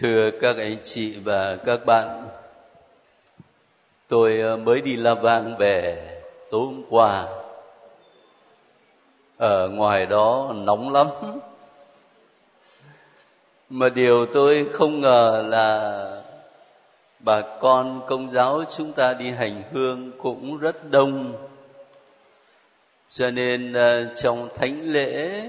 Thưa các anh chị và các bạn, tôi ờ, mới đi La Vang về tối hôm qua. Ở ngoài đó nóng lắm. Mà điều tôi không ngờ là bà con công giáo chúng ta đi hành hương cũng rất đông. Cho nên ờ, trong thánh lễ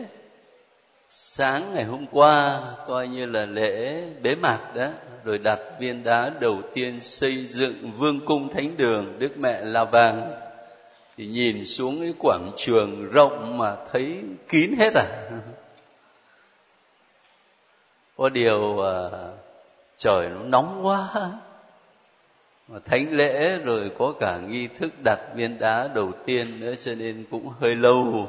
sáng ngày hôm qua coi như là lễ bế mạc đó rồi đặt viên đá đầu tiên xây dựng vương cung thánh đường đức mẹ la vàng. Thì nhìn xuống cái quảng trường rộng mà thấy kín hết à. Có điều à, trời nó nóng quá. Mà thánh lễ rồi có cả nghi thức đặt viên đá đầu tiên nữa cho nên cũng hơi lâu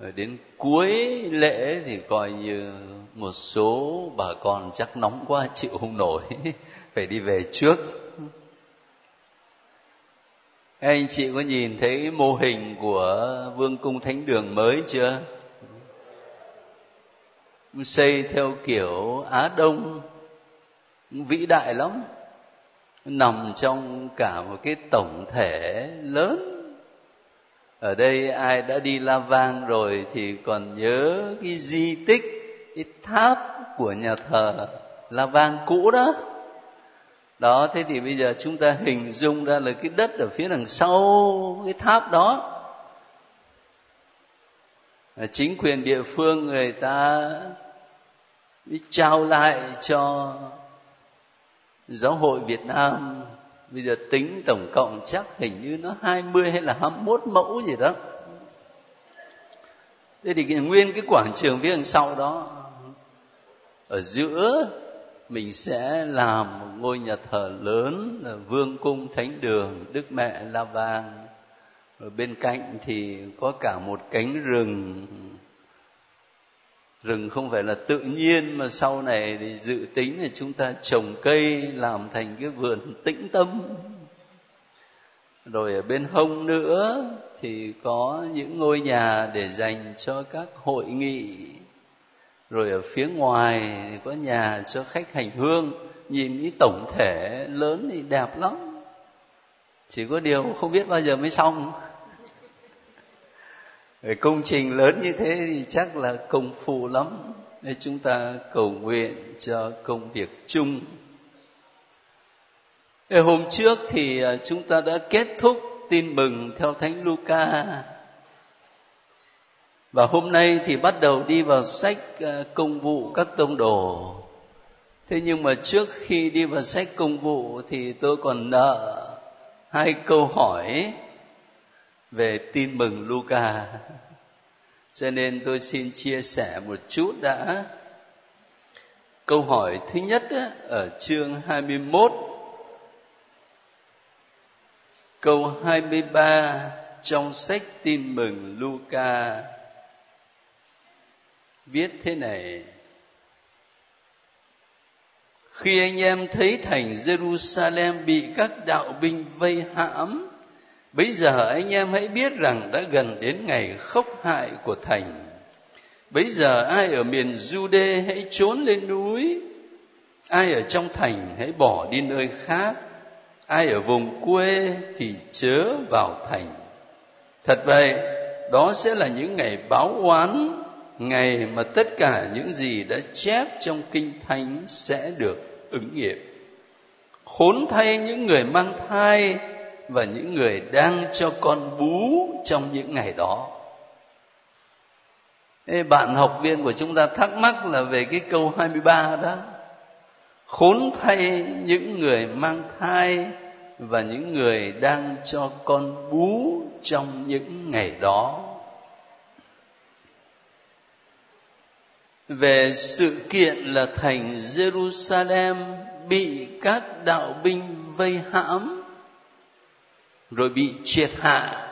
rồi đến cuối lễ thì coi như một số bà con chắc nóng quá, chịu không nổi. Phải đi về trước. Anh chị có nhìn thấy mô hình của vương cung thánh đường mới chưa? Xây theo kiểu á đông. Vĩ đại lắm. Nằm trong cả một cái tổng thể lớn ở đây ai đã đi la vang rồi thì còn nhớ cái di tích, cái tháp của nhà thờ la vang cũ đó. Đó, thế thì bây giờ chúng ta hình dung ra là cái đất ở phía đằng sau cái tháp đó. Chính quyền địa phương người ta trao lại cho giáo hội Việt Nam bây giờ tính tổng cộng chắc hình như nó 20 hay là 21 mẫu gì đó. Thế thì cái, nguyên cái quảng trường phía đằng sau đó ở giữa mình sẽ làm một ngôi nhà thờ lớn là vương cung thánh đường đức mẹ la vang. Rồi bên cạnh thì có cả một cánh rừng rừng không phải là tự nhiên mà sau này thì dự tính là chúng ta trồng cây làm thành cái vườn tĩnh tâm. Rồi ở bên hông nữa thì có những ngôi nhà để dành cho các hội nghị. Rồi ở phía ngoài thì có nhà cho khách hành hương. Nhìn cái tổng thể lớn thì đẹp lắm. Chỉ có điều không biết bao giờ mới xong công trình lớn như thế thì chắc là công phu lắm. Nên chúng ta cầu nguyện cho công việc chung. Hôm trước thì à, chúng ta đã kết thúc tin mừng theo thánh Luca. Và hôm nay thì bắt đầu đi vào sách à, công vụ các tông đồ. Thế nhưng mà trước khi đi vào sách công vụ thì tôi còn nợ hai câu hỏi về tin mừng Luca. Cho nên tôi xin chia sẻ một chút đã. Câu hỏi thứ nhất ở chương 21 câu 23 trong sách tin mừng Luca, viết thế này khi anh em thấy thành Jerusalem bị các đạo binh vây hãm Bây giờ anh em hãy biết rằng đã gần đến ngày khốc hại của thành. Bây giờ ai ở miền Jude hãy trốn lên núi, ai ở trong thành hãy bỏ đi nơi khác, ai ở vùng quê thì chớ vào thành. Thật vậy, đó sẽ là những ngày báo oán, ngày mà tất cả những gì đã chép trong kinh thánh sẽ được ứng nghiệm. Khốn thay những người mang thai và những người đang cho con bú trong những ngày đó. Ê, bạn học viên của chúng ta thắc mắc là về cái câu 23 đó. Khốn thay những người mang thai và những người đang cho con bú trong những ngày đó. Về sự kiện là thành Jerusalem bị các đạo binh vây hãm rồi bị triệt hạ.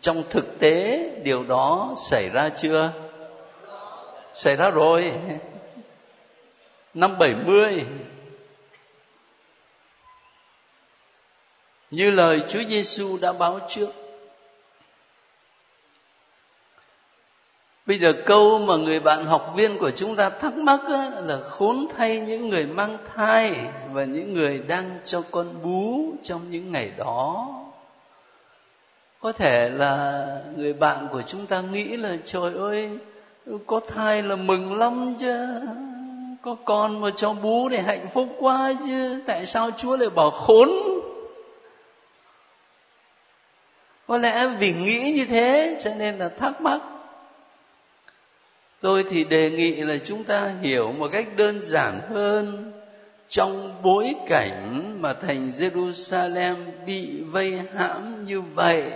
Trong thực tế điều đó xảy ra chưa? Xảy ra rồi. Năm 70 như lời Chúa Giêsu đã báo trước. Bây giờ câu mà người bạn học viên của chúng ta thắc mắc á, là khốn thay những người mang thai và những người đang cho con bú trong những ngày đó có thể là người bạn của chúng ta nghĩ là, trời ơi, có thai là mừng lắm chứ. Có con mà cho bú thì hạnh phúc quá chứ. Tại sao chúa lại bảo khốn? Có lẽ vì nghĩ như thế cho nên là thắc mắc. Tôi thì đề nghị là chúng ta hiểu một cách đơn giản hơn trong bối cảnh mà thành Jerusalem bị vây hãm như vậy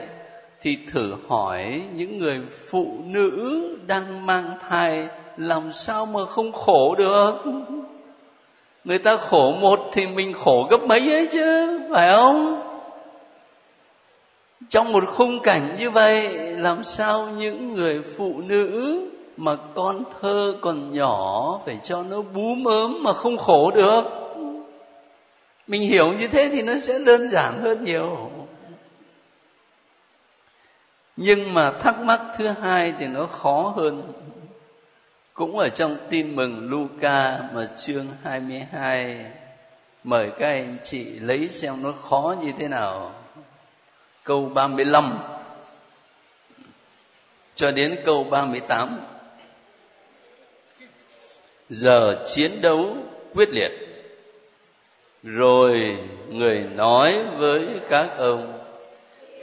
thì thử hỏi những người phụ nữ đang mang thai, làm sao mà không khổ được? Người ta khổ một thì mình khổ gấp mấy ấy chứ, phải không? Trong một khung cảnh như vậy, làm sao những người phụ nữ mà con thơ còn nhỏ phải cho nó bú mớm mà không khổ được? Mình hiểu như thế thì nó sẽ đơn giản hơn nhiều nhưng mà thắc mắc thứ hai thì nó khó hơn. Cũng ở trong tin mừng Luca mà chương 22 mời các anh chị lấy xem nó khó như thế nào. Câu 35 cho đến câu 38 giờ chiến đấu quyết liệt. Rồi người nói với các ông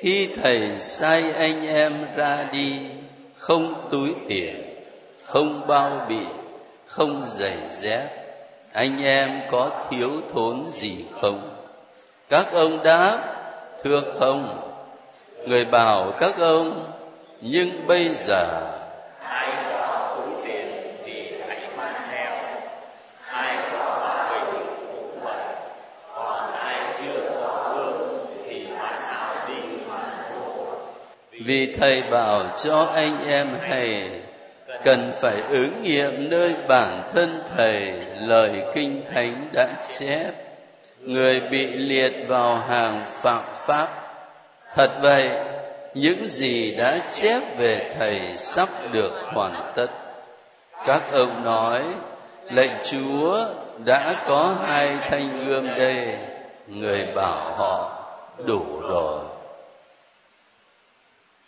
khi thầy sai anh em ra đi, không túi tiền, không bao bì, không giày dép, anh em có thiếu thốn gì không? Các ông đáp, thưa không. Người bảo, các ông, nhưng bây giờ vì thầy bảo cho anh em hãy cần phải ứng nghiệm nơi bản thân thầy, lời kinh thánh đã chép. Người bị liệt vào hàng phạm pháp. Thật vậy, những gì đã chép về thầy sắp được hoàn tất. Các ông nói, lệnh chúa đã có hai thanh gươm đây. Người bảo họ, đủ rồi.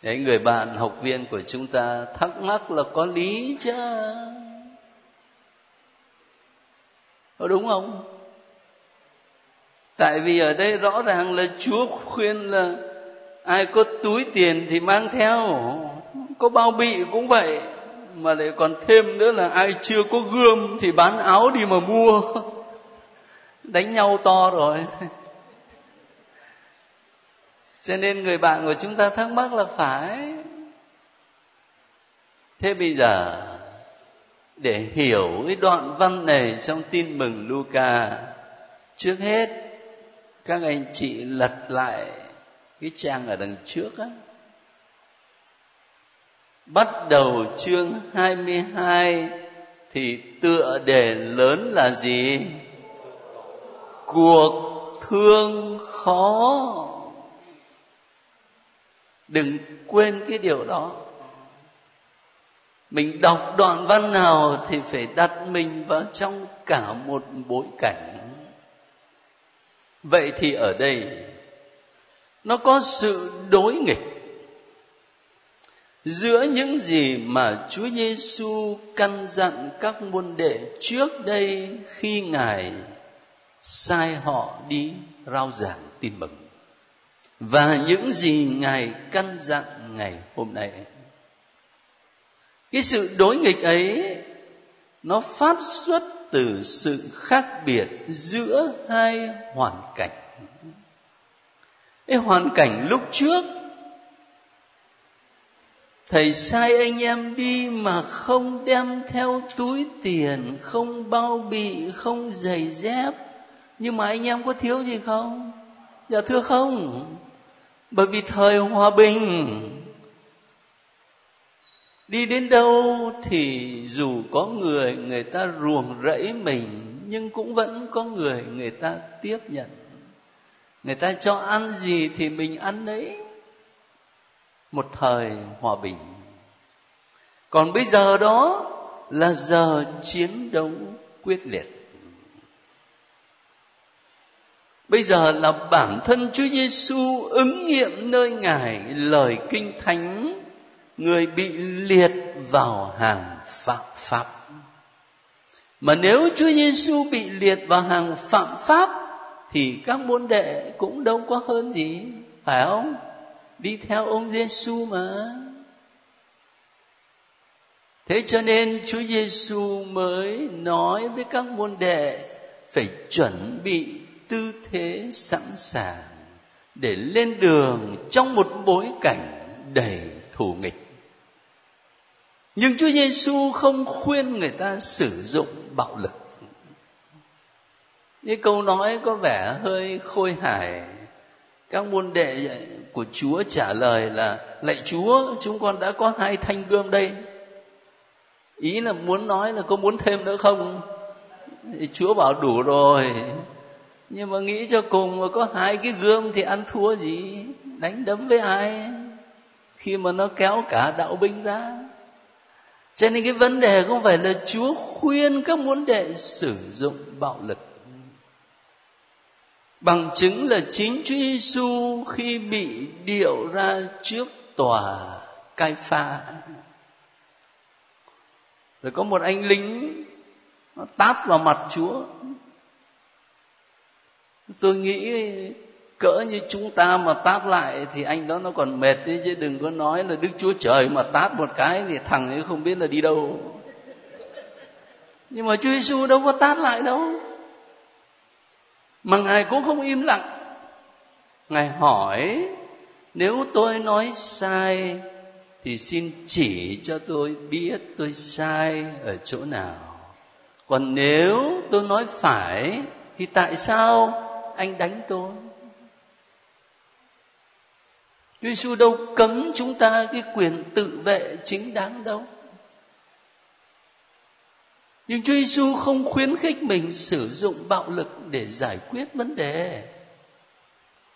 Đấy, người bạn học viên của chúng ta thắc mắc là có lý chứ có đúng không? Tại vì ở đây rõ ràng là chúa khuyên là ai có túi tiền thì mang theo có bao bị cũng vậy. Mà lại còn thêm nữa là ai chưa có gươm thì bán áo đi mà mua. Đánh nhau to rồi. cho nên người bạn của chúng ta thắc mắc là phải. Thế bây giờ, để hiểu cái đoạn văn này trong tin mừng Luca, trước hết, các anh chị lật lại cái trang ở đằng trước á. Bắt đầu chương 22 thì tựa đề lớn là gì? Cuộc thương khó đừng quên cái điều đó. Mình đọc đoạn văn nào thì phải đặt mình vào trong cả một bối cảnh. Vậy thì ở đây, nó có sự đối nghịch giữa những gì mà Chúa Giêsu căn dặn các môn đệ trước đây khi Ngài sai họ đi rao giảng tin mừng và những gì ngài căn dặn ngày hôm nay. Cái sự đối nghịch ấy, nó phát xuất từ sự khác biệt giữa hai hoàn cảnh. Cái hoàn cảnh lúc trước, thầy sai anh em đi mà không đem theo túi tiền, không bao bì, không giày dép. Nhưng mà anh em có thiếu gì không? Dạ thưa không bởi vì thời hòa bình, đi đến đâu thì dù có người người ta ruồng rẫy mình, nhưng cũng vẫn có người người ta tiếp nhận. Người ta cho ăn gì thì mình ăn đấy một thời hòa bình. Còn bây giờ đó là giờ chiến đấu quyết liệt bây giờ là bản thân Chúa Giêsu ứng nghiệm nơi ngài, lời kinh thánh, người bị liệt vào hàng phạm pháp. Mà nếu Chúa Giêsu bị liệt vào hàng phạm pháp, thì các môn đệ cũng đâu có hơn gì, phải không? Đi theo ông Giêsu mà. Thế cho nên Chúa Giêsu mới nói với các môn đệ phải chuẩn bị tư thế sẵn sàng để lên đường trong một bối cảnh đầy thù nghịch. Nhưng Chúa Giêsu không khuyên người ta sử dụng bạo lực. Cái câu nói có vẻ hơi khôi hài, các môn đệ của chúa trả lời là, lạy chúa, chúng con đã có hai thanh gươm đây. Ý là muốn nói là có muốn thêm nữa không? Thì chúa bảo, đủ rồi nhưng mà nghĩ cho cùng mà có hai cái gươm thì ăn thua gì? Đánh đấm với ai? Khi mà nó kéo cả đạo binh ra. Cho nên cái vấn đề không phải là chúa khuyên các môn đệ sử dụng bạo lực. Bằng chứng là chính Chúa Giêsu khi bị điệu ra trước tòa cai pha rồi có một anh lính, nó tát vào mặt Chúa tôi nghĩ cỡ như chúng ta mà tát lại thì anh đó nó còn mệt thế chứ đừng có nói là đức chúa trời mà tát một cái thì thằng ấy không biết là đi đâu. Nhưng mà chúa giêsu đâu có tát lại đâu. Mà ngài cũng không im lặng. Ngài hỏi, nếu tôi nói sai thì xin chỉ cho tôi biết tôi sai ở chỗ nào. Còn nếu tôi nói phải thì tại sao anh đánh tôi Chúa Giêsu đâu cấm chúng ta cái quyền tự vệ chính đáng đâu. Nhưng Chúa Giêsu không khuyến khích mình sử dụng bạo lực để giải quyết vấn đề.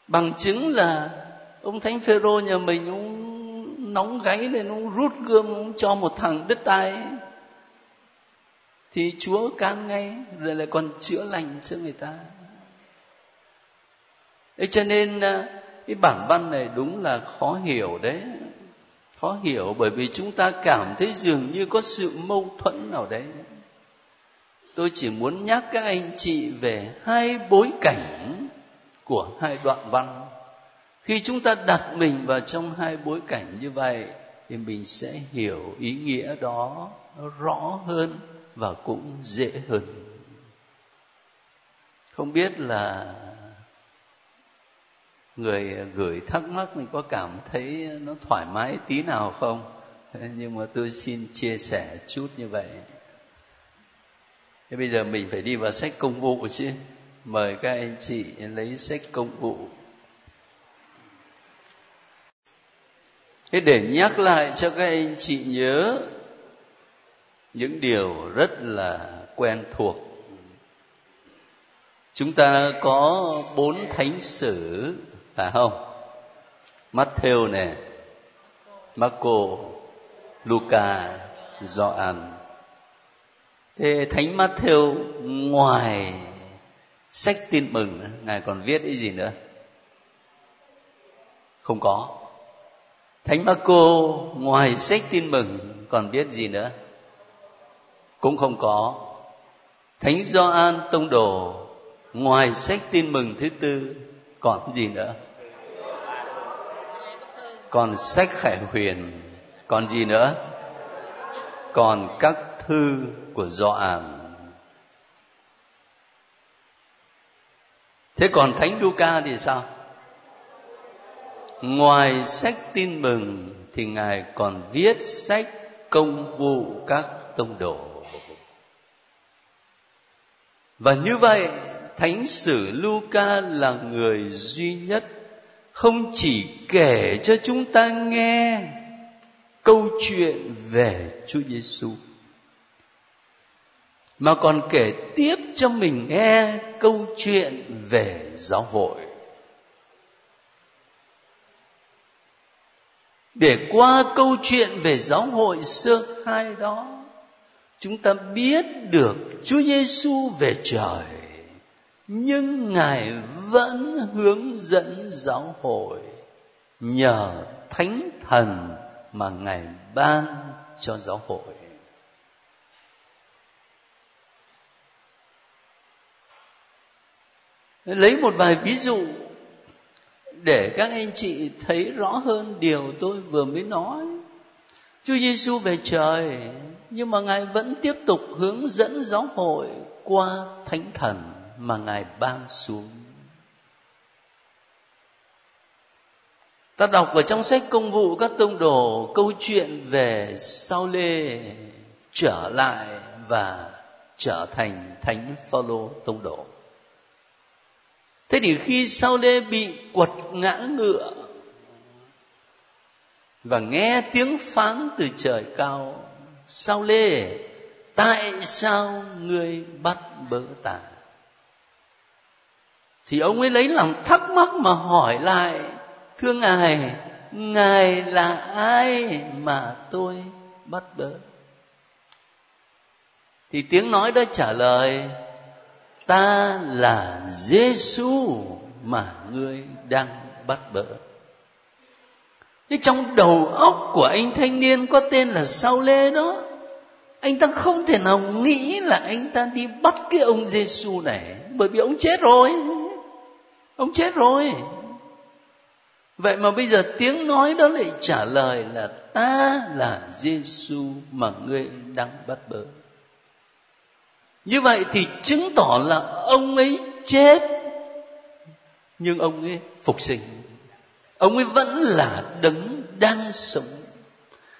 Bằng chứng là ông Thánh Phêrô nhà mình, ông nóng gáy lên, ông rút gươm, ông cho một thằng đứt tay thì Chúa can ngay, rồi lại còn chữa lành cho người ta. Thế cho nên ờ, cái bản văn này đúng là khó hiểu đấy. Khó hiểu bởi vì chúng ta cảm thấy dường như có sự mâu thuẫn nào đấy. Tôi chỉ muốn nhắc các anh chị về hai bối cảnh của hai đoạn văn. Khi chúng ta đặt mình vào trong hai bối cảnh như vậy, thì mình sẽ hiểu ý nghĩa đó rõ hơn và cũng dễ hơn. Không biết là người ờ, gửi thắc mắc mình có cảm thấy nó thoải mái tí nào không? Nhưng mà tôi xin chia sẻ chút như vậy. Thế bây giờ mình phải đi vào sách công vụ chứ. Mời các anh chị lấy sách công vụ. Thế để nhắc lại cho các anh chị nhớ những điều rất là quen thuộc. Chúng ta có bốn thánh sử phải không? Matthew này Marco, Luca, Gioan. Thế thánh Matthew ngoài sách tin mừng, ngài còn viết cái gì nữa? Không có. Thánh Marco ngoài sách tin mừng còn viết gì nữa? Cũng không có. Thánh Gioan tông đồ ngoài sách tin mừng thứ tư còn gì nữa? Còn sách khải huyền, còn gì nữa? Còn các thư của Gioan thế còn thánh Luca thì sao? Ngoài sách tin mừng thì ngài còn viết sách công vụ các tông đồ. Và như vậy, thánh sử Luca là người duy nhất không chỉ kể cho chúng ta nghe câu chuyện về Chúa Giêsu mà còn kể tiếp cho mình nghe câu chuyện về giáo hội. Để qua câu chuyện về giáo hội sơ khai đó, chúng ta biết được Chúa Giêsu về trời nhưng ngài vẫn hướng dẫn giáo hội nhờ thánh thần mà ngài ban cho giáo hội. Lấy một vài ví dụ để các anh chị thấy rõ hơn điều tôi vừa mới nói. Chúa Giêsu về trời, nhưng mà ngài vẫn tiếp tục hướng dẫn giáo hội qua thánh thần mà ngài ban xuống. Ta đọc ở trong sách công vụ các tông đồ câu chuyện về sao lê trở lại và trở thành thánh phaolô tông đồ. Thế thì khi sao lê bị quật ngã ngựa và nghe tiếng phán từ trời cao, sao lê, tại sao ngươi bắt bớ ta? Thì ông ấy lấy lòng thắc mắc mà hỏi lại, thưa ngài ngài là ai mà tôi bắt bớ thì tiếng nói đó trả lời, ta là Giêsu mà ngươi đang bắt bớ. Thế trong đầu óc của anh thanh niên có tên là Sao Lê đó, Anh ta không thể nào nghĩ là anh ta đi bắt cái ông Giêsu này, Bởi vì ông chết rồi. Ông chết rồi Vậy mà bây giờ tiếng nói đó lại trả lời là ta là Giêsu mà ngươi đang bắt bớ. Như vậy thì chứng tỏ là ông ấy chết nhưng ông ấy phục sinh. Ông ấy vẫn là đấng đang sống.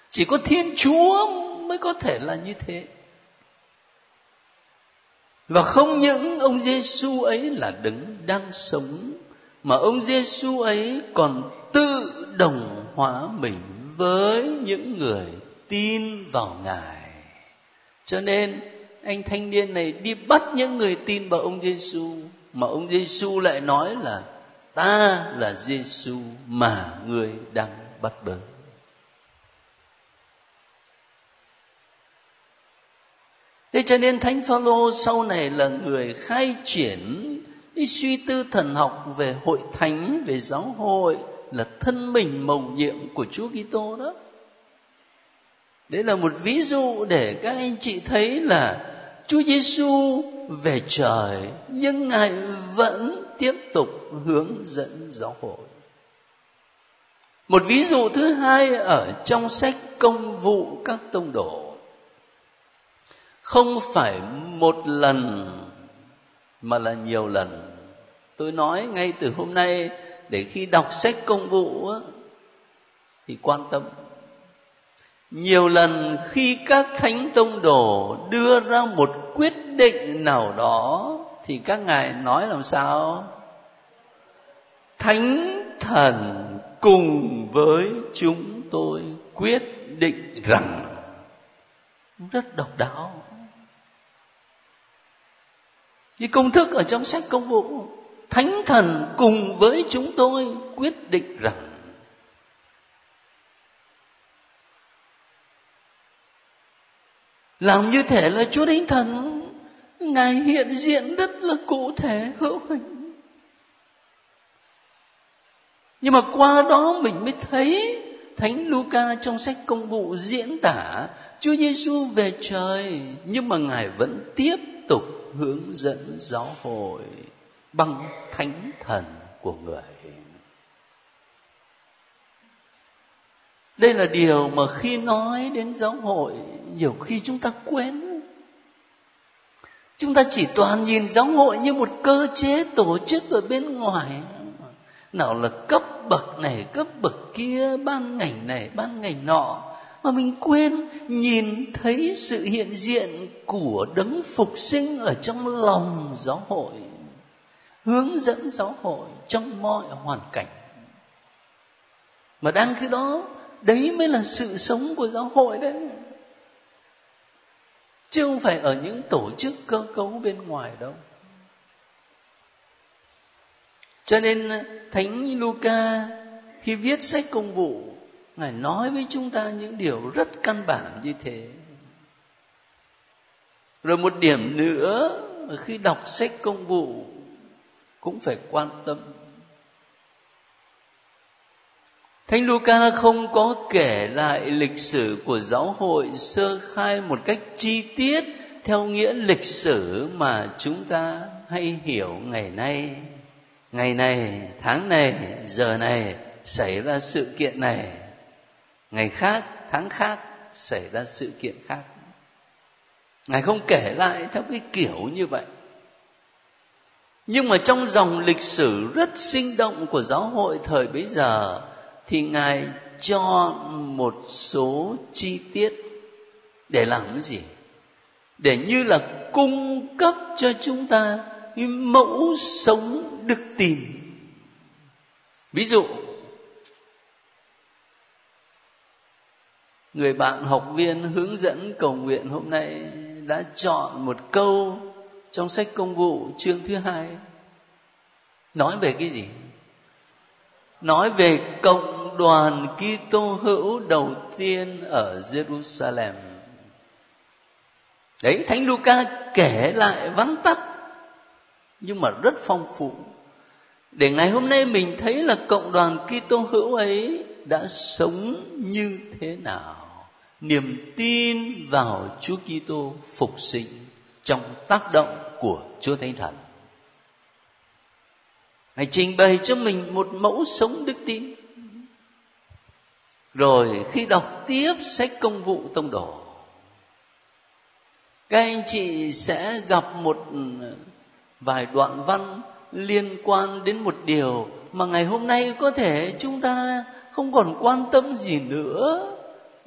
Chỉ có Thiên Chúa mới có thể là như thế. Và không những ông Giêsu ấy là đứng đang sống, mà ông Giêsu ấy còn tự đồng hóa mình với những người tin vào Ngài. Cho nên, anh thanh niên này đi bắt những người tin vào ông Giêsu mà ông Giêsu lại nói là, ta là Giêsu mà người đang bắt bớ. Thế cho nên Thánh Phaolô sau này là người khai triển cái suy tư thần học về hội thánh, về giáo hội là thân mình mầu nhiệm của Chúa Kitô đó. Đấy là một ví dụ để các anh chị thấy là Chúa Giêsu về trời nhưng Ngài vẫn tiếp tục hướng dẫn giáo hội. Một ví dụ thứ hai ở trong sách công vụ các tông đồ. Không phải một lần, mà là nhiều lần. Tôi nói ngay từ hôm nay, để khi đọc sách công vụ thì quan tâm. Nhiều lần khi các thánh tông đồ đưa ra một quyết định nào đó, thì các ngài nói làm sao? Thánh thần cùng với chúng tôi quyết định rằng, rất độc đáo như công thức ở trong sách công vụ thánh thần cùng với chúng tôi quyết định rằng, làm như thể là chúa thánh thần, ngài hiện diện rất là cụ thể, hữu hình. Nhưng mà qua đó mình mới thấy thánh Luca trong sách công vụ diễn tả Chúa Giêsu về trời, nhưng mà ngài vẫn tiếp tục hướng dẫn giáo hội bằng thánh thần của người. Đây là điều mà khi nói đến giáo hội, nhiều khi chúng ta quên. Chúng ta chỉ toàn nhìn giáo hội như một cơ chế tổ chức ở bên ngoài. Nào là cấp bậc này, cấp bậc kia, ban ngành này, ban ngành nọ mà mình quên, nhìn thấy sự hiện diện của đấng phục sinh ở trong lòng giáo hội, hướng dẫn giáo hội trong mọi hoàn cảnh. Mà đang khi đó, đấy mới là sự sống của giáo hội đấy. Chứ không phải ở những tổ chức cơ cấu bên ngoài đâu. Cho nên, thánh Luca khi viết sách công vụ ngài nói với chúng ta những điều rất căn bản như thế rồi một điểm nữa khi đọc sách công vụ cũng phải quan tâm Thánh Luca không có kể lại lịch sử của giáo hội sơ khai một cách chi tiết theo nghĩa lịch sử mà chúng ta hay hiểu ngày nay. Ngày này, tháng này, giờ này xảy ra sự kiện này. Ngày khác, tháng khác xảy ra sự kiện khác. Ngài không kể lại theo cái kiểu như vậy. Nhưng mà trong dòng lịch sử rất sinh động của giáo hội thời bấy giờ thì ngài cho một số chi tiết để làm cái gì để như là cung cấp cho chúng ta cái mẫu sống đức tin ví dụ người bạn học viên hướng dẫn cầu nguyện hôm nay đã chọn một câu trong sách công vụ chương thứ hai nói về cái gì nói về cộng đoàn Kitô hữu đầu tiên ở Jerusalem. Đấy, Thánh Luca kể lại vắn tắt nhưng mà rất phong phú. Để ngày hôm nay mình thấy là cộng đoàn Kitô hữu ấy đã sống như thế nào. Niềm tin vào Chúa Kitô phục sinh trong tác động của Chúa Thánh Thần. Hãy trình bày cho mình một mẫu sống đức tin. Rồi khi đọc tiếp sách công vụ tông đồ, các anh chị sẽ gặp một vài đoạn văn liên quan đến một điều mà ngày hôm nay có thể chúng ta không còn quan tâm gì nữa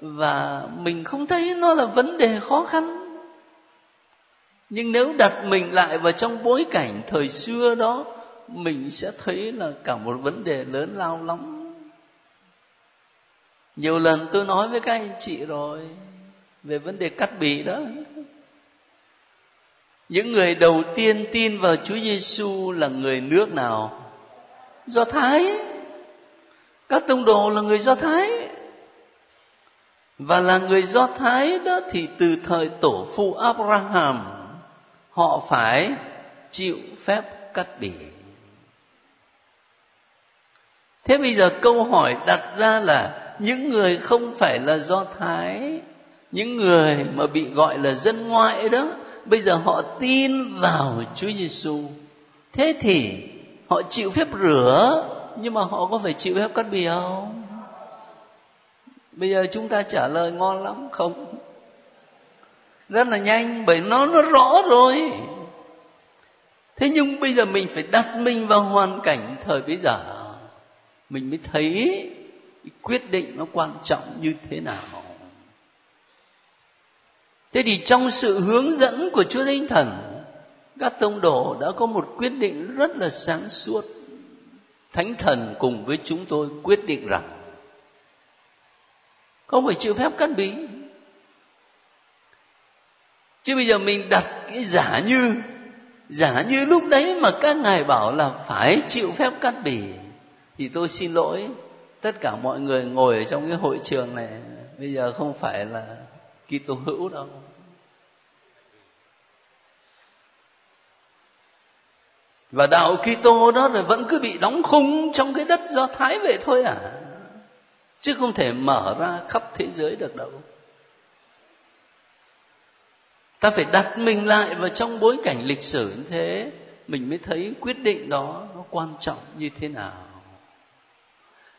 và mình không thấy nó là vấn đề khó khăn nhưng nếu đặt mình lại vào trong bối cảnh thời xưa đó, mình sẽ thấy là cả một vấn đề lớn lao lắm nhiều lần tôi nói với các anh chị rồi, về vấn đề cắt bì đó những người đầu tiên tin vào Chúa Giêsu là người nước nào? Do Thái. Các tông đồ là người Do Thái. Và là người Do Thái đó thì từ thời tổ phụ Abraham, họ phải chịu phép cắt bỉ. Thế bây giờ câu hỏi đặt ra là những người không phải là do thái, những người mà bị gọi là dân ngoại đó, bây giờ họ tin vào Chúa Giêsu thế thì họ chịu phép rửa, nhưng mà họ có phải chịu phép cắt bì không? Bây giờ chúng ta trả lời ngon lắm, không? Rất là nhanh, bởi nó nó rõ rồi. Thế nhưng bây giờ mình phải đặt mình vào hoàn cảnh thời bây giờ. Mình mới thấy quyết định nó quan trọng như thế nào. Thế thì trong sự hướng dẫn của chúa thánh thần, các tông đồ đã có một quyết định rất là sáng suốt. Thánh thần cùng với chúng tôi quyết định rằng không phải chịu phép cắt bí. Chứ bây giờ mình đặt cái giả như giả như lúc đấy mà các ngài bảo là phải chịu phép cắt bì thì tôi xin lỗi tất cả mọi người ngồi ở trong cái hội trường này. Bây giờ không phải là Kitô hữu đâu. Và đạo Kitô đó rồi vẫn cứ bị đóng khung trong cái đất do Thái vậy thôi à chứ không thể mở ra khắp thế giới được đâu. Ta phải đặt mình lại vào trong bối cảnh lịch sử như thế, mình mới thấy quyết định đó nó quan trọng như thế nào.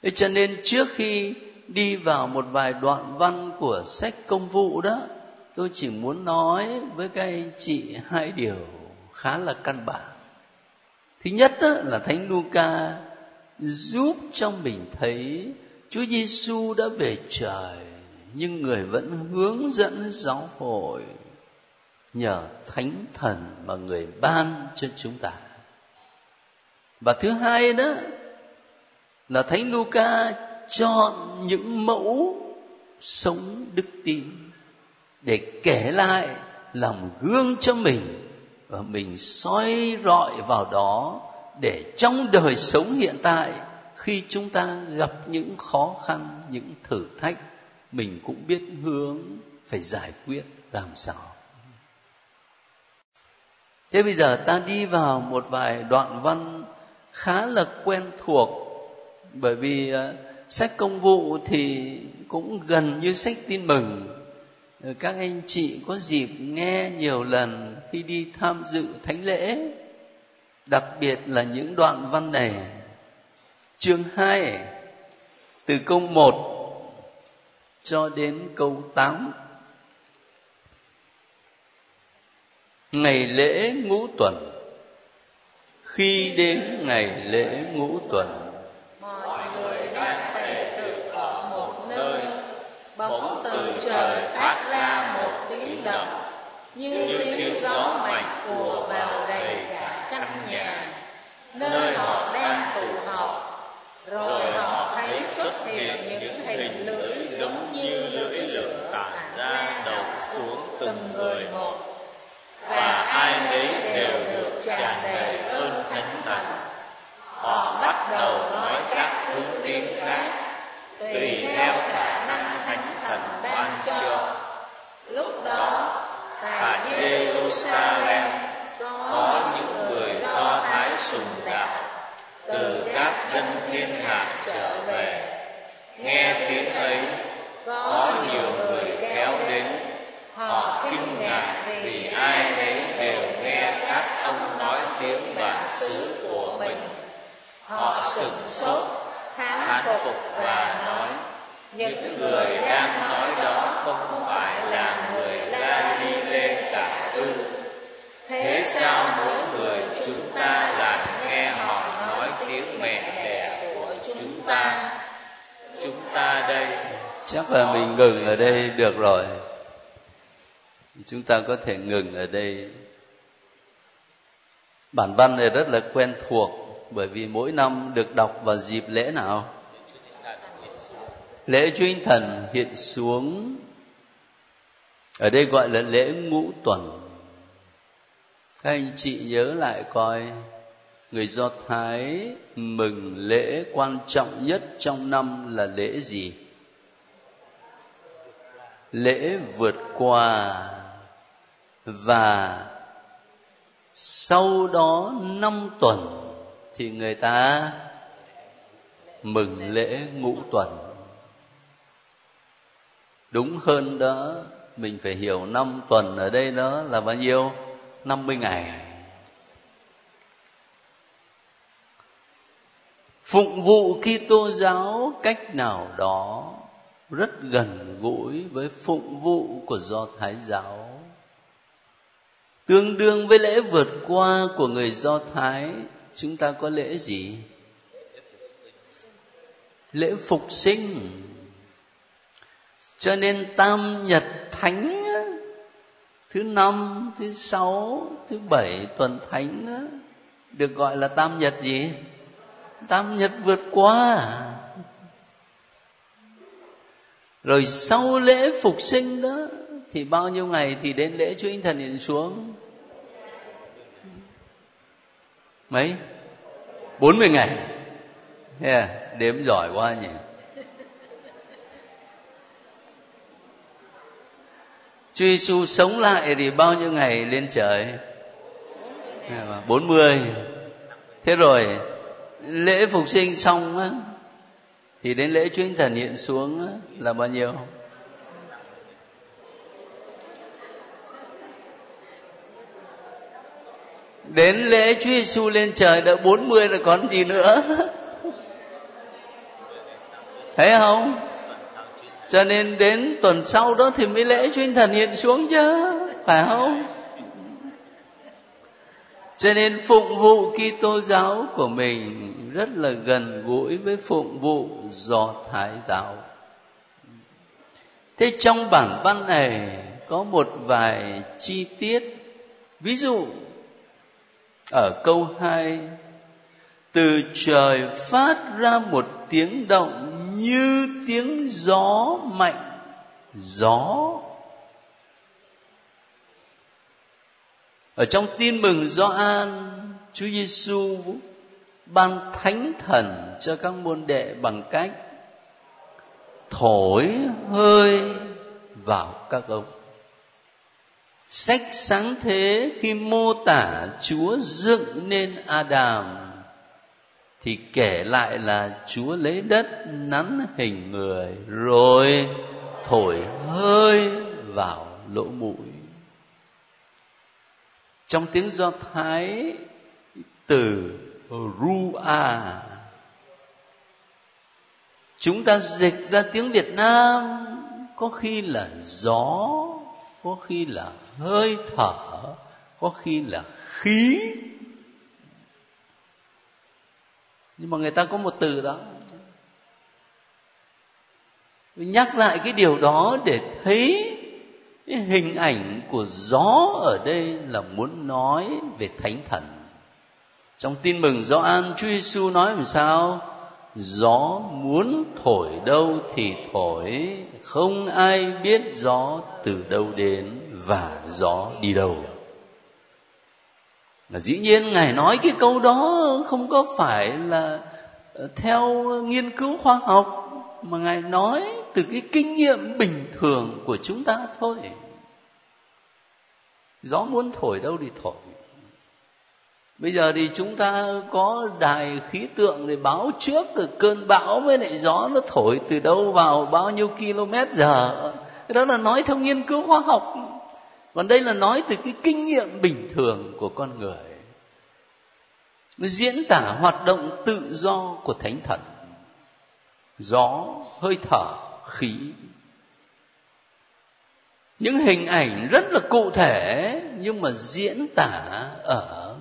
Thế cho nên trước khi đi vào một vài đoạn văn của sách công vụ đó, tôi chỉ muốn nói với các anh chị hai điều khá là căn bản. Thứ nhất đó là thánh Luca giúp cho mình thấy Chúa Giêsu đã về trời, nhưng người vẫn hướng dẫn giáo hội nhờ thánh thần mà người ban cho chúng ta. Và thứ hai đó là thánh Luca chọn những mẫu sống đức tin để kể lại làm gương cho mình và mình soi rọi vào đó để trong đời sống hiện tại khi chúng ta gặp những khó khăn, những thử thách, mình cũng biết hướng phải giải quyết, làm sao. Thế bây giờ ta đi vào một vài đoạn văn khá là quen thuộc, bởi vì ờ, sách công vụ thì cũng gần như sách tin mừng. Ờ, các anh chị có dịp nghe nhiều lần khi đi tham dự thánh lễ, đặc biệt là những đoạn văn này chương 2 từ câu 1 cho đến câu 8 ngày lễ ngũ tuần. Khi đến ngày lễ ngũ tuần. Mọi người đang tề tự ở một nơi bỗng từ trời phát ra một tiếng động, như tiếng gió mạnh ùa vào đầy cả căn nhà. Nơi họ đang tụ họp rồi họ thấy xuất hiện những hình lưỡi giống như lưỡi lửa tản ra đầu xuống từng người. một. Và ai nấy đều được tràn đầy ơn thánh thần. họ bắt đầu nói các thứ tiếng khác tùy theo khả năng thánh thần ban cho. lúc đó tại Jerusalem có những người do thái sùng đạo. từ dân thiên hạ trở về. nghe tiếng ấy có nhiều người kéo đến. họ kinh ngạc vì ai nấy đều nghe các ông nói tiếng bản xứ của mình. họ sửng sốt thán phục và nói những người đang nói đó không phải là người Galile cả ư thế sao mỗi người chúng ta lại nghe họ nói tiếng mẹ chúng ta chúng ta đây. Chắc là mình ngừng ở đây được rồi. Chúng ta có thể ngừng ở đây. Bản văn này rất là quen thuộc, bởi vì mỗi năm được đọc vào dịp lễ nào? Lễ chúa thần hiện xuống. Ở đây gọi là lễ ngũ tuần. Các anh chị nhớ lại coi người do thái mừng lễ quan trọng nhất trong năm là lễ gì? Lễ vượt qua và sau đó năm tuần thì người ta mừng lễ ngũ tuần. Đúng hơn đó, mình phải hiểu năm tuần ở đây đó là bao nhiêu? 50 ngày. Phụng vụ Kitô giáo cách nào đó rất gần gũi với phụng vụ của Do Thái giáo. Tương đương với lễ vượt qua của người Do Thái, chúng ta có lễ gì? Lễ phục sinh. Cho nên tam nhật thánh thứ năm, thứ sáu, thứ bảy tuần thánh được gọi là tam nhật gì? Tam nhật vượt qua rồi sau lễ phục sinh đó thì bao nhiêu ngày thì đến lễ Chúa thánh Thần hiện xuống? Mấy? Bốn mươi ngày. Yeah, à, đếm giỏi quá nhỉ. Chúa Giêsu sống lại thì bao nhiêu ngày lên trời? 40. Thế rồi lễ phục sinh xong á thì đến lễ Chúa Thần hiện xuống á, là bao nhiêu? Đến lễ Chúa Giêsu lên trời đã 40 rồi còn gì nữa? Thấy không? cho nên đến tuần sau đó thì mới lễ Chúa Thần hiện xuống chứ phải không cho nên phụng vụ Kitô giáo của mình rất là gần gũi với phụng vụ do Thái giáo. Thế trong bản văn này có một vài chi tiết. Ví dụ, ở câu 2 từ trời phát ra một tiếng động như tiếng gió mạnh, gió ở trong tin mừng Gioan Chúa Giêsu ban thánh thần cho các môn đệ bằng cách thổi hơi vào các ông. Sách sáng thế khi mô tả chúa dựng nên adam thì kể lại là chúa lấy đất nắn hình người rồi thổi hơi vào lỗ mũi trong tiếng do thái, từ rua, chúng ta dịch ra tiếng việt nam, có khi là gió, có khi là hơi thở, có khi là khí. Nhưng mà người ta có một từ đó. Nhắc lại cái điều đó để thấy cái hình ảnh của gió ở đây là muốn nói về thánh thần. Trong tin mừng Gioan Chúa Giêsu nói làm sao? Gió muốn thổi đâu thì thổi, không ai biết gió từ đâu đến và gió đi đâu. Là dĩ nhiên ngài nói cái câu đó không có phải là theo nghiên cứu khoa học, mà ngài nói từ cái kinh nghiệm bình thường của chúng ta thôi gió muốn thổi đâu thì thổi. Bây giờ thì chúng ta có đài khí tượng để báo trước từ cơn bão với lại gió nó thổi từ đâu vào bao nhiêu km giờ. Cái đó là nói theo nghiên cứu khoa học. Còn đây là nói từ cái kinh nghiệm bình thường của con người. Nó diễn tả hoạt động tự do của thánh thần. Gió, hơi thở, khí những hình ảnh rất là cụ thể, nhưng mà diễn tả ở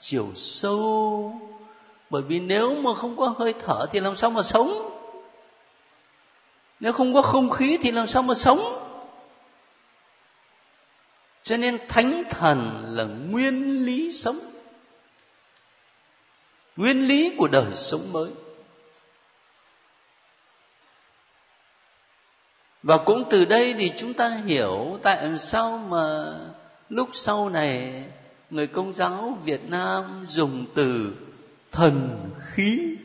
chiều sâu. Bởi vì nếu mà không có hơi thở thì làm sao mà sống? Nếu không có không khí thì làm sao mà sống? Cho nên thánh thần là nguyên lý sống. Nguyên lý của đời sống mới. Và cũng từ đây thì chúng ta hiểu tại sao mà lúc sau này người công giáo việt nam dùng từ thần khí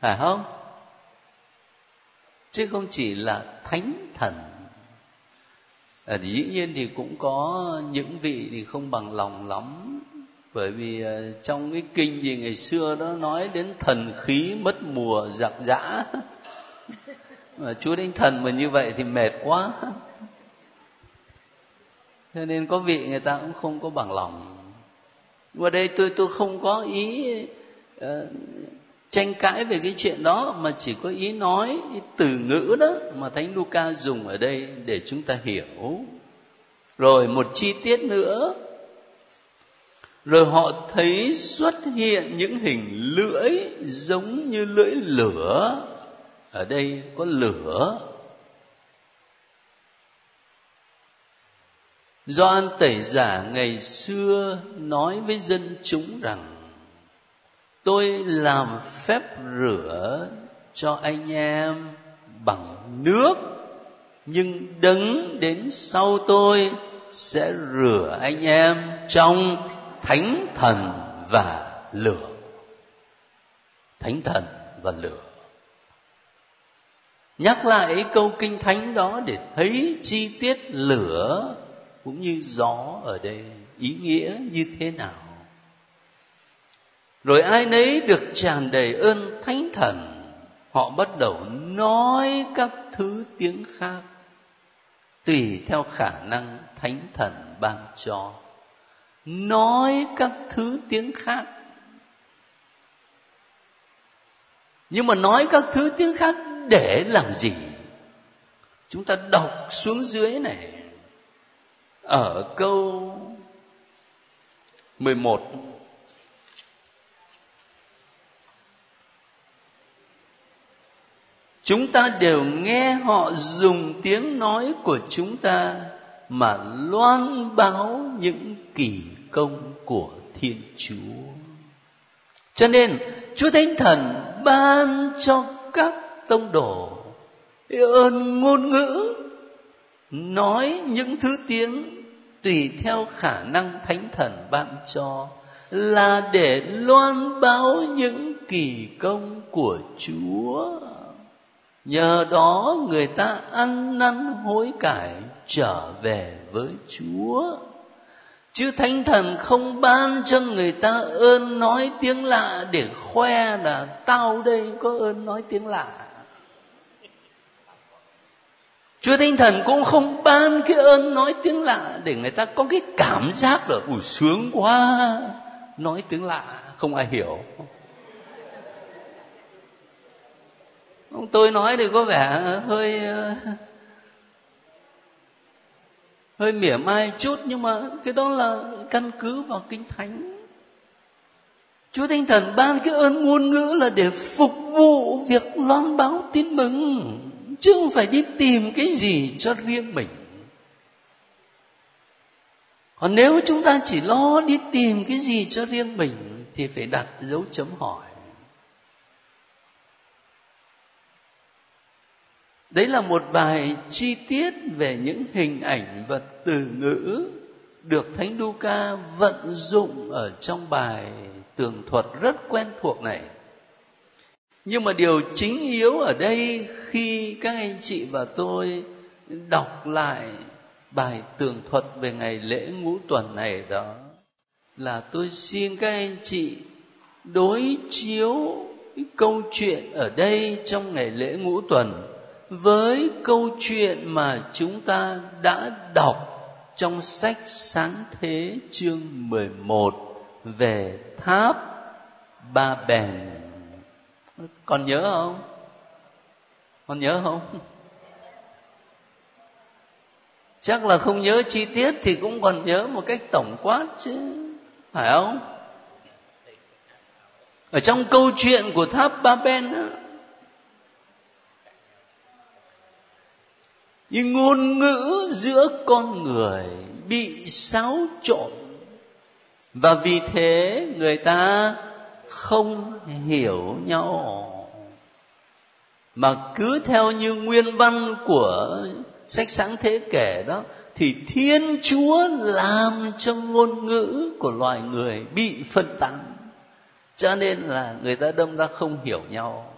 phải không? Chứ không chỉ là thánh thần. À, dĩ nhiên thì cũng có những vị thì không bằng lòng lắm. Bởi vì ờ, trong cái kinh gì ngày xưa đó nói đến thần khí mất mùa giặc giã. mà chúa đánh thần mà như vậy thì mệt quá. Cho nên có vị người ta cũng không có bằng lòng. Và đây tôi tôi không có ý uh, tranh cãi về cái chuyện đó mà chỉ có ý nói ý từ ngữ đó mà thánh Luca dùng ở đây để chúng ta hiểu. Rồi một chi tiết nữa. Rồi họ thấy xuất hiện những hình lưỡi giống như lưỡi lửa ở đây có lửa. Do an tẩy giả ngày xưa nói với dân chúng rằng, tôi làm phép rửa cho anh em bằng nước, nhưng đấng đến sau tôi sẽ rửa anh em trong thánh thần và lửa. Thánh thần và lửa nhắc lại câu kinh thánh đó để thấy chi tiết lửa cũng như gió ở đây, ý nghĩa như thế nào. Rồi ai nấy được tràn đầy ơn thánh thần, họ bắt đầu nói các thứ tiếng khác, tùy theo khả năng thánh thần ban cho. Nói các thứ tiếng khác. Nhưng mà nói các thứ tiếng khác để làm gì? Chúng ta đọc xuống dưới này. Ở câu 11 chúng ta đều nghe họ dùng tiếng nói của chúng ta mà loan báo những kỳ công của thiên chúa. Cho nên chúa thánh thần ban cho các tông đồ ơn ngôn ngữ, nói những thứ tiếng tùy theo khả năng thánh thần ban cho, là để loan báo những kỳ công của chúa. Nhờ đó người ta ăn năn hối cải trở về với chúa. Chứ thánh thần không ban cho người ta ơn nói tiếng lạ để khoe là tao đây có ơn nói tiếng lạ. Chúa Thánh Thần cũng không ban cái ơn nói tiếng lạ để người ta có cái cảm giác là ủi sướng quá, nói tiếng lạ, không ai hiểu. Tôi nói thì có vẻ hơi ờ, hơi mỉa mai chút, nhưng mà cái đó là căn cứ vào kinh thánh. Chúa Thánh Thần ban cái ơn ngôn ngữ là để phục vụ việc loan báo tin mừng chứ không phải đi tìm cái gì cho riêng mình. Còn nếu chúng ta chỉ lo đi tìm cái gì cho riêng mình, thì phải đặt dấu chấm hỏi. Đấy là một vài chi tiết về những hình ảnh và từ ngữ được thánh Luca vận dụng ở trong bài tường thuật rất quen thuộc này nhưng mà điều chính yếu ở đây khi các anh chị và tôi đọc lại bài tường thuật về ngày lễ ngũ tuần này đó, là tôi xin các anh chị đối chiếu câu chuyện ở đây trong ngày lễ ngũ tuần với câu chuyện mà chúng ta đã đọc trong sách sáng thế chương 11 về tháp Ba Bèn. Còn nhớ không? Còn nhớ không? Chắc là không nhớ chi tiết thì cũng còn nhớ một cách tổng quát chứ. Phải không? Ở trong câu chuyện của tháp Ba Ben đó, nhưng ngôn ngữ giữa con người bị xáo trộn và vì thế người ta không hiểu nhau. Mà cứ theo như nguyên văn của sách sáng thế kể đó, thì thiên chúa làm cho ngôn ngữ của loài người bị phân tán. Cho nên là người ta đâm ra không hiểu nhau.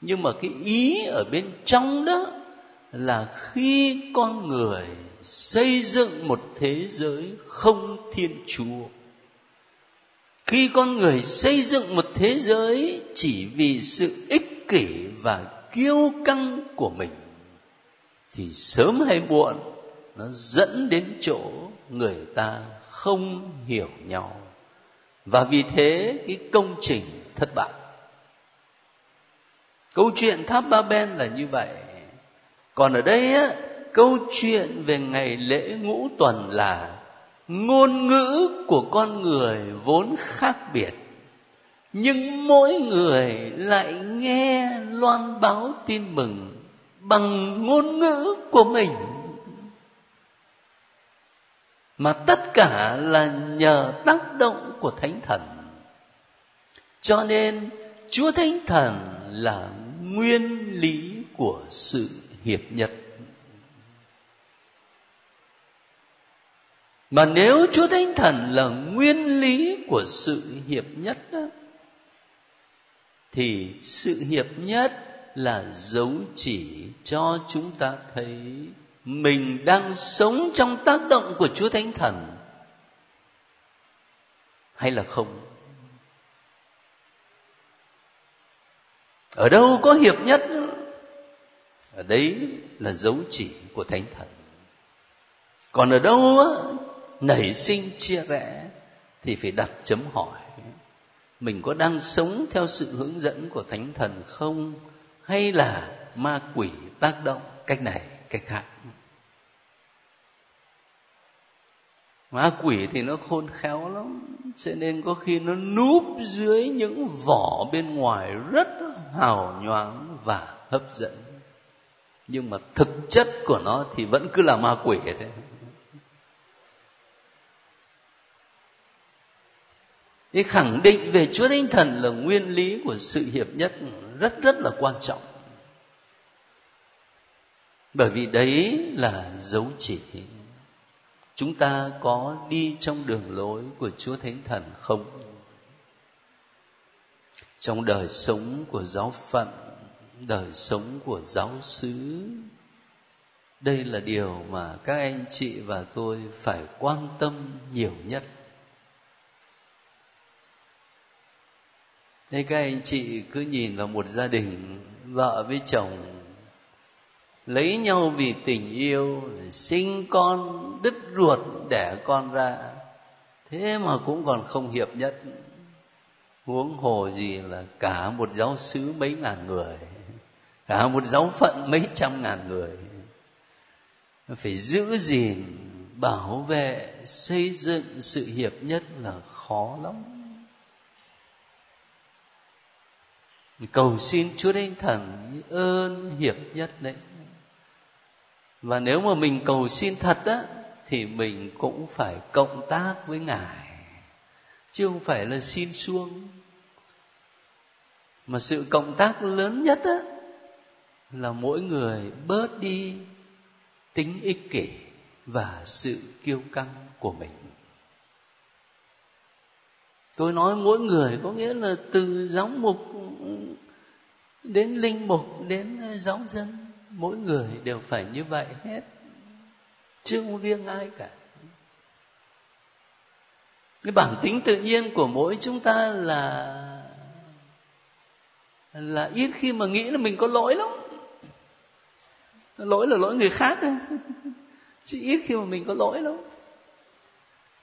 Nhưng mà cái ý ở bên trong đó là khi con người xây dựng một thế giới không thiên chúa khi con người xây dựng một thế giới chỉ vì sự ích kỷ và kiêu căng của mình, thì sớm hay muộn nó dẫn đến chỗ người ta không hiểu nhau. Và vì thế cái công trình thất bại. Câu chuyện tháp ba ben là như vậy. Còn ở đây á, câu chuyện về ngày lễ ngũ tuần là ngôn ngữ của con người vốn khác biệt, nhưng mỗi người lại nghe loan báo tin mừng bằng ngôn ngữ của mình. Mà tất cả là nhờ tác động của thánh thần. Cho nên chúa thánh thần là nguyên lý của sự hiệp nhất. Mà nếu chúa thánh thần là nguyên lý của sự hiệp nhất đó, thì sự hiệp nhất là dấu chỉ cho chúng ta thấy mình đang sống trong tác động của chúa thánh thần hay là không. Ở đâu có hiệp nhất ở đấy là dấu chỉ của thánh thần. Còn ở đâu nảy sinh chia rẽ thì phải đặt chấm hỏi, mình có đang sống theo sự hướng dẫn của thánh thần không? Hay là ma quỷ tác động? Cách này, cách khác. Ma quỷ thì nó khôn khéo lắm, cho nên có khi nó núp dưới những vỏ bên ngoài rất hào nhoáng và hấp dẫn. Nhưng mà thực chất của nó thì vẫn cứ là ma quỷ thế thì khẳng định về Chúa Thánh Thần là nguyên lý của sự hiệp nhất rất rất là quan trọng. Bởi vì đấy là dấu chỉ chúng ta có đi trong đường lối của Chúa Thánh Thần không? trong đời sống của giáo phận, đời sống của giáo xứ, đây là điều mà các anh chị và tôi phải quan tâm nhiều nhất thế các anh chị cứ nhìn vào một gia đình vợ với chồng, lấy nhau vì tình yêu, sinh con, đứt ruột, đẻ con ra, thế mà cũng còn không hiệp nhất. Huống hồ gì là cả một giáo xứ mấy ngàn người, cả một giáo phận mấy trăm ngàn người. Phải giữ gìn, bảo vệ, xây dựng sự hiệp nhất là khó lắm. Cầu xin chúa thánh thần ơn hiệp nhất đấy. Và nếu mà mình cầu xin thật á, thì mình cũng phải cộng tác với ngài, chứ không phải là xin xuông. Mà sự cộng tác lớn nhất á, là mỗi người bớt đi tính ích kỷ và sự kiêu căng của mình. Tôi nói mỗi người có nghĩa là từ giáo mục đến linh mục, đến ờ, giáo dân, mỗi người đều phải như vậy hết. Chứ không riêng ai cả. Cái bản tính tự nhiên của mỗi chúng ta là là ít khi mà nghĩ là mình có lỗi lắm. Lỗi là lỗi người khác chứ ít khi mà mình có lỗi lắm.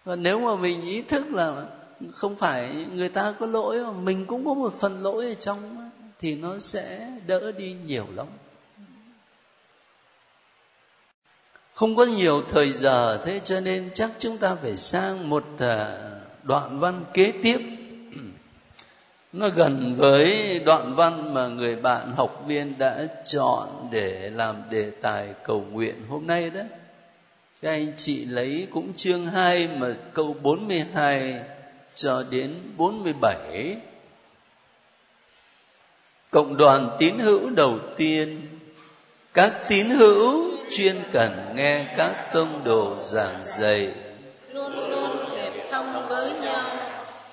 Và nếu mà mình ý thức là không phải người ta có lỗi, mà mình cũng có một phần lỗi ở trong thì nó sẽ đỡ đi nhiều lắm. Không có nhiều thời giờ, thế cho nên chắc chúng ta phải sang một à, đoạn văn kế tiếp. Nó gần với đoạn văn mà người bạn học viên đã chọn để làm đề tài cầu nguyện hôm nay đó. Các anh chị lấy cũng chương 2 mà câu 42 cho đến 47 cộng đoàn tín hữu đầu tiên. Các tín hữu chuyên cần nghe các tông đồ giảng dạy. Luôn luôn hiệp thông với nhau.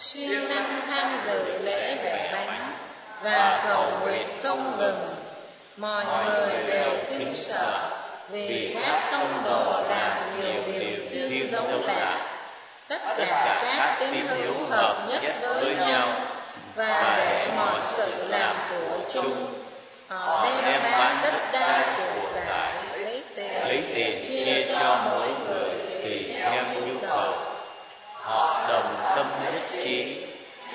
Siêng năng tham dự lễ bẻ bánh và cầu nguyện không ngừng. Mọi người đều kính sợ vì các tông đồ làm nhiều điều thiên giống lạ tất cả các tín hữu hợp nhất với nhau và để mọi sự làm của chung họ đem bán đất đai của cải lấy tiền lấy tiền chia cho mỗi người tùy theo nhu cầu. họ đồng tâm nhất trí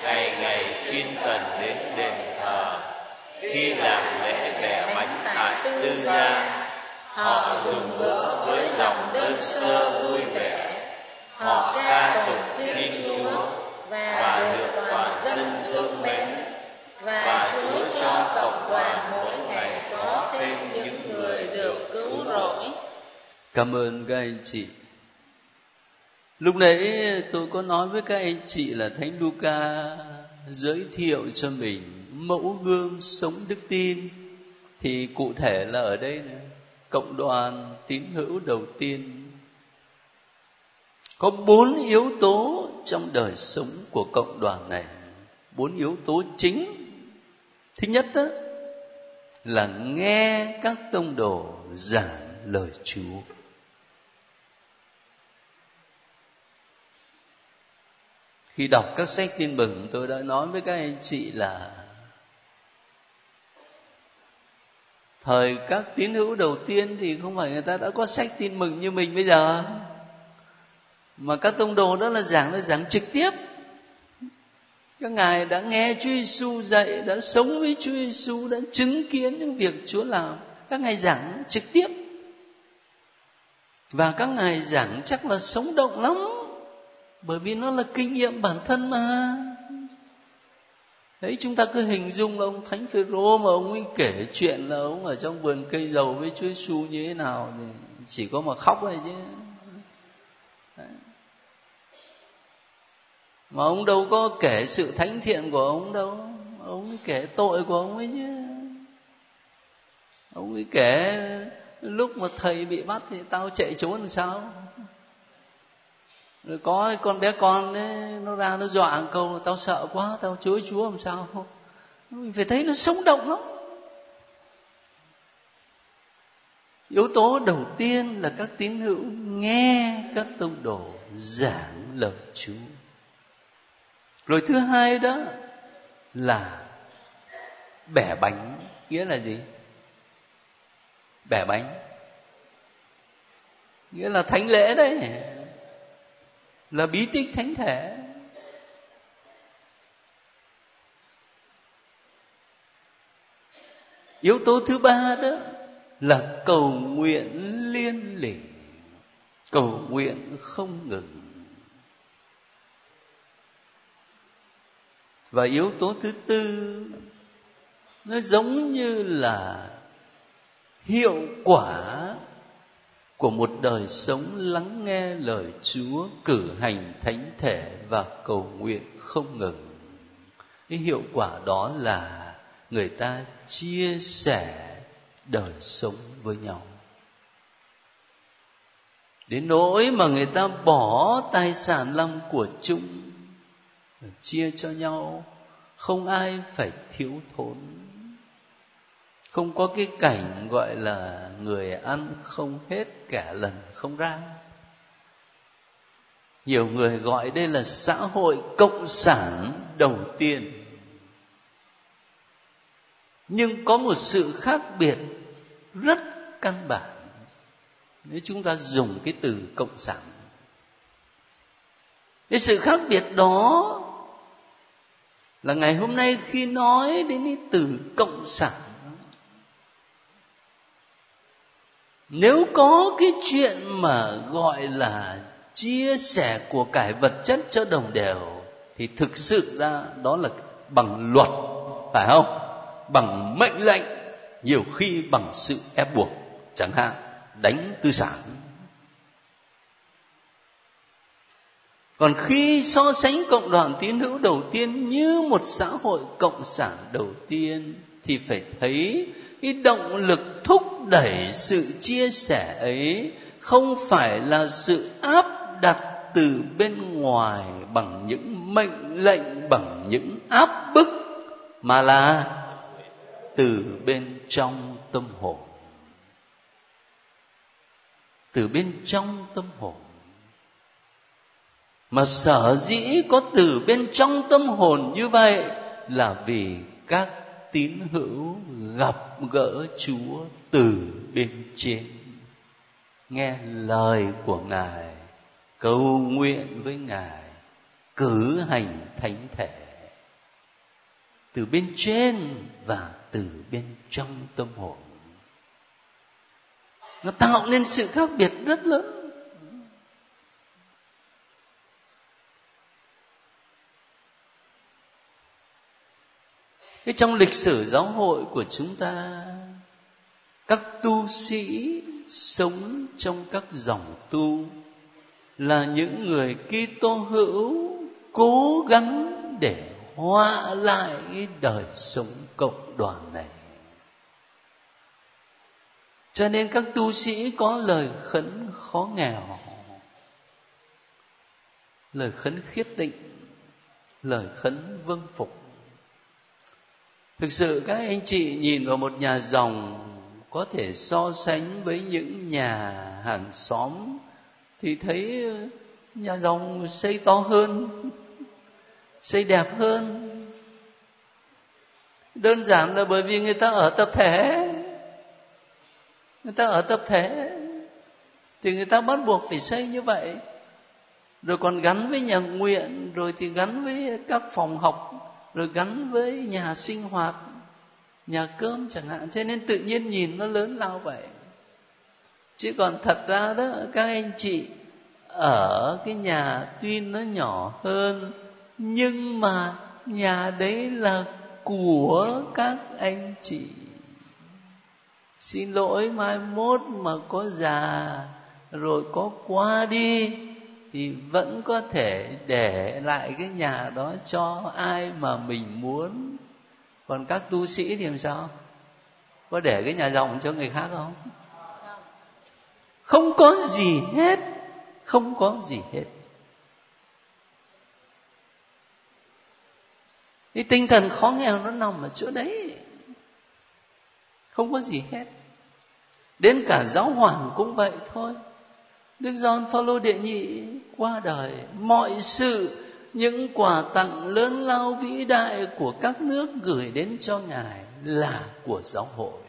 ngày ngày chuyên cần đến đền thờ. Khi làm lễ bẻ bánh tại tư gia họ dùng bữa với lòng đơn sơ vui vẻ. họ ca tụng thiên chúa và được toàn dân thương mến. và Chúa cho cộng đoàn mỗi ngày có thêm những người được cứu rỗi. Cảm ơn các anh chị. Lúc nãy tôi có nói với các anh chị là Thánh Luca giới thiệu cho mình mẫu gương sống đức tin. Thì cụ thể là ở đây này, cộng đoàn tín hữu đầu tiên có bốn yếu tố trong đời sống của cộng đoàn này. Bốn yếu tố chính. Thứ nhất đó là nghe các tông đồ giảng lời chúa. Khi đọc các sách tin mừng, tôi đã nói với các anh chị là thời các tín hữu đầu tiên thì không phải người ta đã có sách tin mừng như mình bây giờ mà các tông đồ đó là giảng là giảng trực tiếp. Các ngài đã nghe Chúa Giêsu dạy, đã sống với Chúa Giêsu đã chứng kiến những việc Chúa làm. Các ngài giảng trực tiếp. Và các ngài giảng chắc là sống động lắm, bởi vì nó là kinh nghiệm bản thân mà. Đấy, chúng ta cứ hình dung là ông thánh phêrô mà ông ấy kể chuyện là ông ở trong vườn cây dầu với chúa giêsu như thế nào thì chỉ có mà khóc thôi chứ. Mà ông đâu có kể sự thánh thiện của ông đâu. Ông ấy kể tội của ông ấy chứ. Ông ấy kể lúc mà thầy bị bắt thì tao chạy trốn làm sao? Rồi có con bé con ấy, nó ra nó dọa một câu tao sợ quá tao chối chúa làm sao? Mình phải thấy nó sống động lắm. Yếu tố đầu tiên là các tín hữu nghe các tông đồ giảng lời chúa rồi thứ hai đó là bẻ bánh, nghĩa là gì? Bẻ bánh. Nghĩa là thánh lễ đấy. Là bí tích thánh thể. Yếu tố thứ ba đó là cầu nguyện liên lỉ. Cầu nguyện không ngừng. Và yếu tố thứ tư, nó giống như là hiệu quả của một đời sống lắng nghe lời Chúa cử hành thánh thể và cầu nguyện không ngừng. Cái hiệu quả đó là người ta chia sẻ đời sống với nhau. Đến nỗi mà người ta bỏ tài sản làm của chung chia cho nhau. Không ai phải thiếu thốn. Không có cái cảnh gọi là người ăn không hết cả lần không ra. Nhiều người gọi đây là xã hội cộng sản đầu tiên. Nhưng có một sự khác biệt rất căn bản. Nếu chúng ta dùng cái từ cộng sản, cái sự khác biệt đó là ngày hôm nay khi nói đến cái từ cộng sản. Nếu có cái chuyện mà gọi là chia sẻ của cải vật chất cho đồng đều, thì thực sự ra đó là bằng luật, phải không? Bằng mệnh lệnh, nhiều khi bằng sự ép buộc, chẳng hạn, đánh tư sản. Còn khi so sánh cộng đoàn tín hữu đầu tiên như một xã hội cộng sản đầu tiên, thì phải thấy cái động lực thúc đẩy sự chia sẻ ấy không phải là sự áp đặt từ bên ngoài bằng những mệnh lệnh, bằng những áp bức, mà là từ bên trong tâm hồn. Từ bên trong tâm hồn mà sở dĩ có từ bên trong tâm hồn như vậy là vì các tín hữu gặp gỡ chúa từ bên trên. Nghe lời của ngài, cầu nguyện với ngài, cử hành thánh thể. Từ bên trên và từ bên trong tâm hồn. Nó tạo nên sự khác biệt rất lớn. Cái trong lịch sử giáo hội của chúng ta, các tu sĩ sống trong các dòng tu là những người Kitô hữu cố gắng để hóa lại cái đời sống cộng đoàn này. Cho nên các tu sĩ có lời khấn khó nghèo, lời khấn khiết định lời khấn vâng phục thực sự các anh chị nhìn vào một nhà dòng có thể so sánh với những nhà hàng xóm thì thấy ờ, nhà dòng xây to hơn, xây đẹp hơn. Đơn giản là bởi vì người ta ở tập thể. Người ta ở tập thể thì người ta bắt buộc phải xây như vậy. Rồi còn gắn với nhà nguyện, rồi thì gắn với các phòng học rồi gắn với nhà sinh hoạt, nhà cơm chẳng hạn. Cho nên tự nhiên nhìn nó lớn lao vậy. Chứ còn thật ra đó, các anh chị ở cái nhà tuy nó nhỏ hơn, nhưng mà nhà đấy là của các anh chị. Xin lỗi mai mốt mà có già rồi có qua đi thì vẫn có thể để lại cái nhà đó cho ai mà mình muốn. Còn các tu sĩ thì làm sao? Có để cái nhà rộng cho người khác không? Không có gì hết. Không có gì hết. Cái tinh thần khó nghèo nó nằm ở chỗ đấy. Không có gì hết. Đến cả giáo hoàng cũng vậy thôi đức John Phaolô đệ nhị qua đời, mọi sự, những quà tặng lớn lao vĩ đại của các nước gửi đến cho ngài là của giáo hội.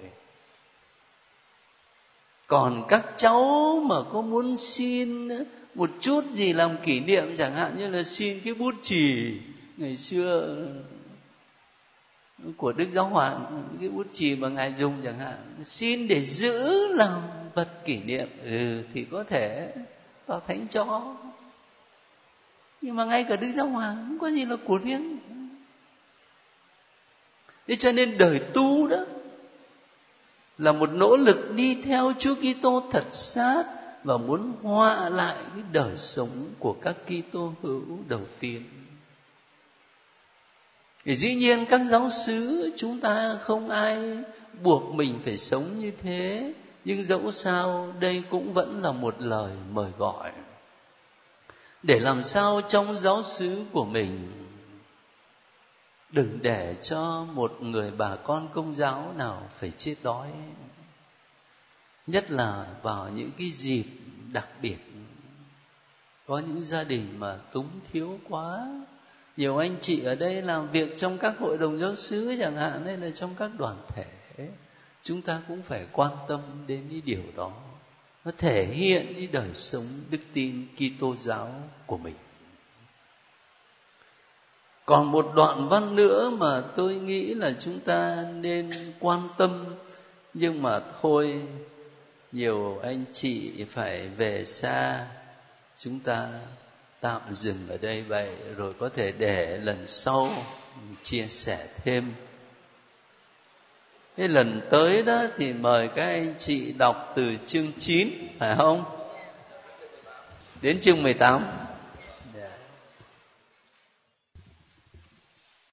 Còn các cháu mà có muốn xin một chút gì làm kỷ niệm, chẳng hạn như là xin cái bút chì ngày xưa của đức giáo hoàng, cái bút chì mà ngài dùng chẳng hạn, xin để giữ làm vật kỷ niệm ừ thì có thể vào thánh cho nhưng mà ngay cả đức giáo hoàng không có gì là của riêng. Thế cho nên đời tu đó là một nỗ lực đi theo Chúa Kitô thật sát và muốn hòa lại cái đời sống của các Kitô hữu đầu tiên. Thì dĩ nhiên các giáo sứ chúng ta không ai buộc mình phải sống như thế, nhưng dẫu sao, đây cũng vẫn là một lời mời gọi. Để làm sao trong giáo xứ của mình? Đừng để cho một người bà con công giáo nào phải chết đói. Nhất là vào những cái dịp đặc biệt. Có những gia đình mà túng thiếu quá. Nhiều anh chị ở đây làm việc trong các hội đồng giáo xứ chẳng hạn, hay là trong các đoàn thể chúng ta cũng phải quan tâm đến cái điều đó. Nó thể hiện cái đời sống đức tin Kitô giáo của mình. Còn một đoạn văn nữa mà tôi nghĩ là chúng ta nên quan tâm, nhưng mà thôi, nhiều anh chị phải về xa. Chúng ta tạm dừng ở đây vậy, rồi có thể để lần sau chia sẻ thêm cái lần tới đó thì mời các anh chị đọc từ chương 9 phải không? Đến chương 18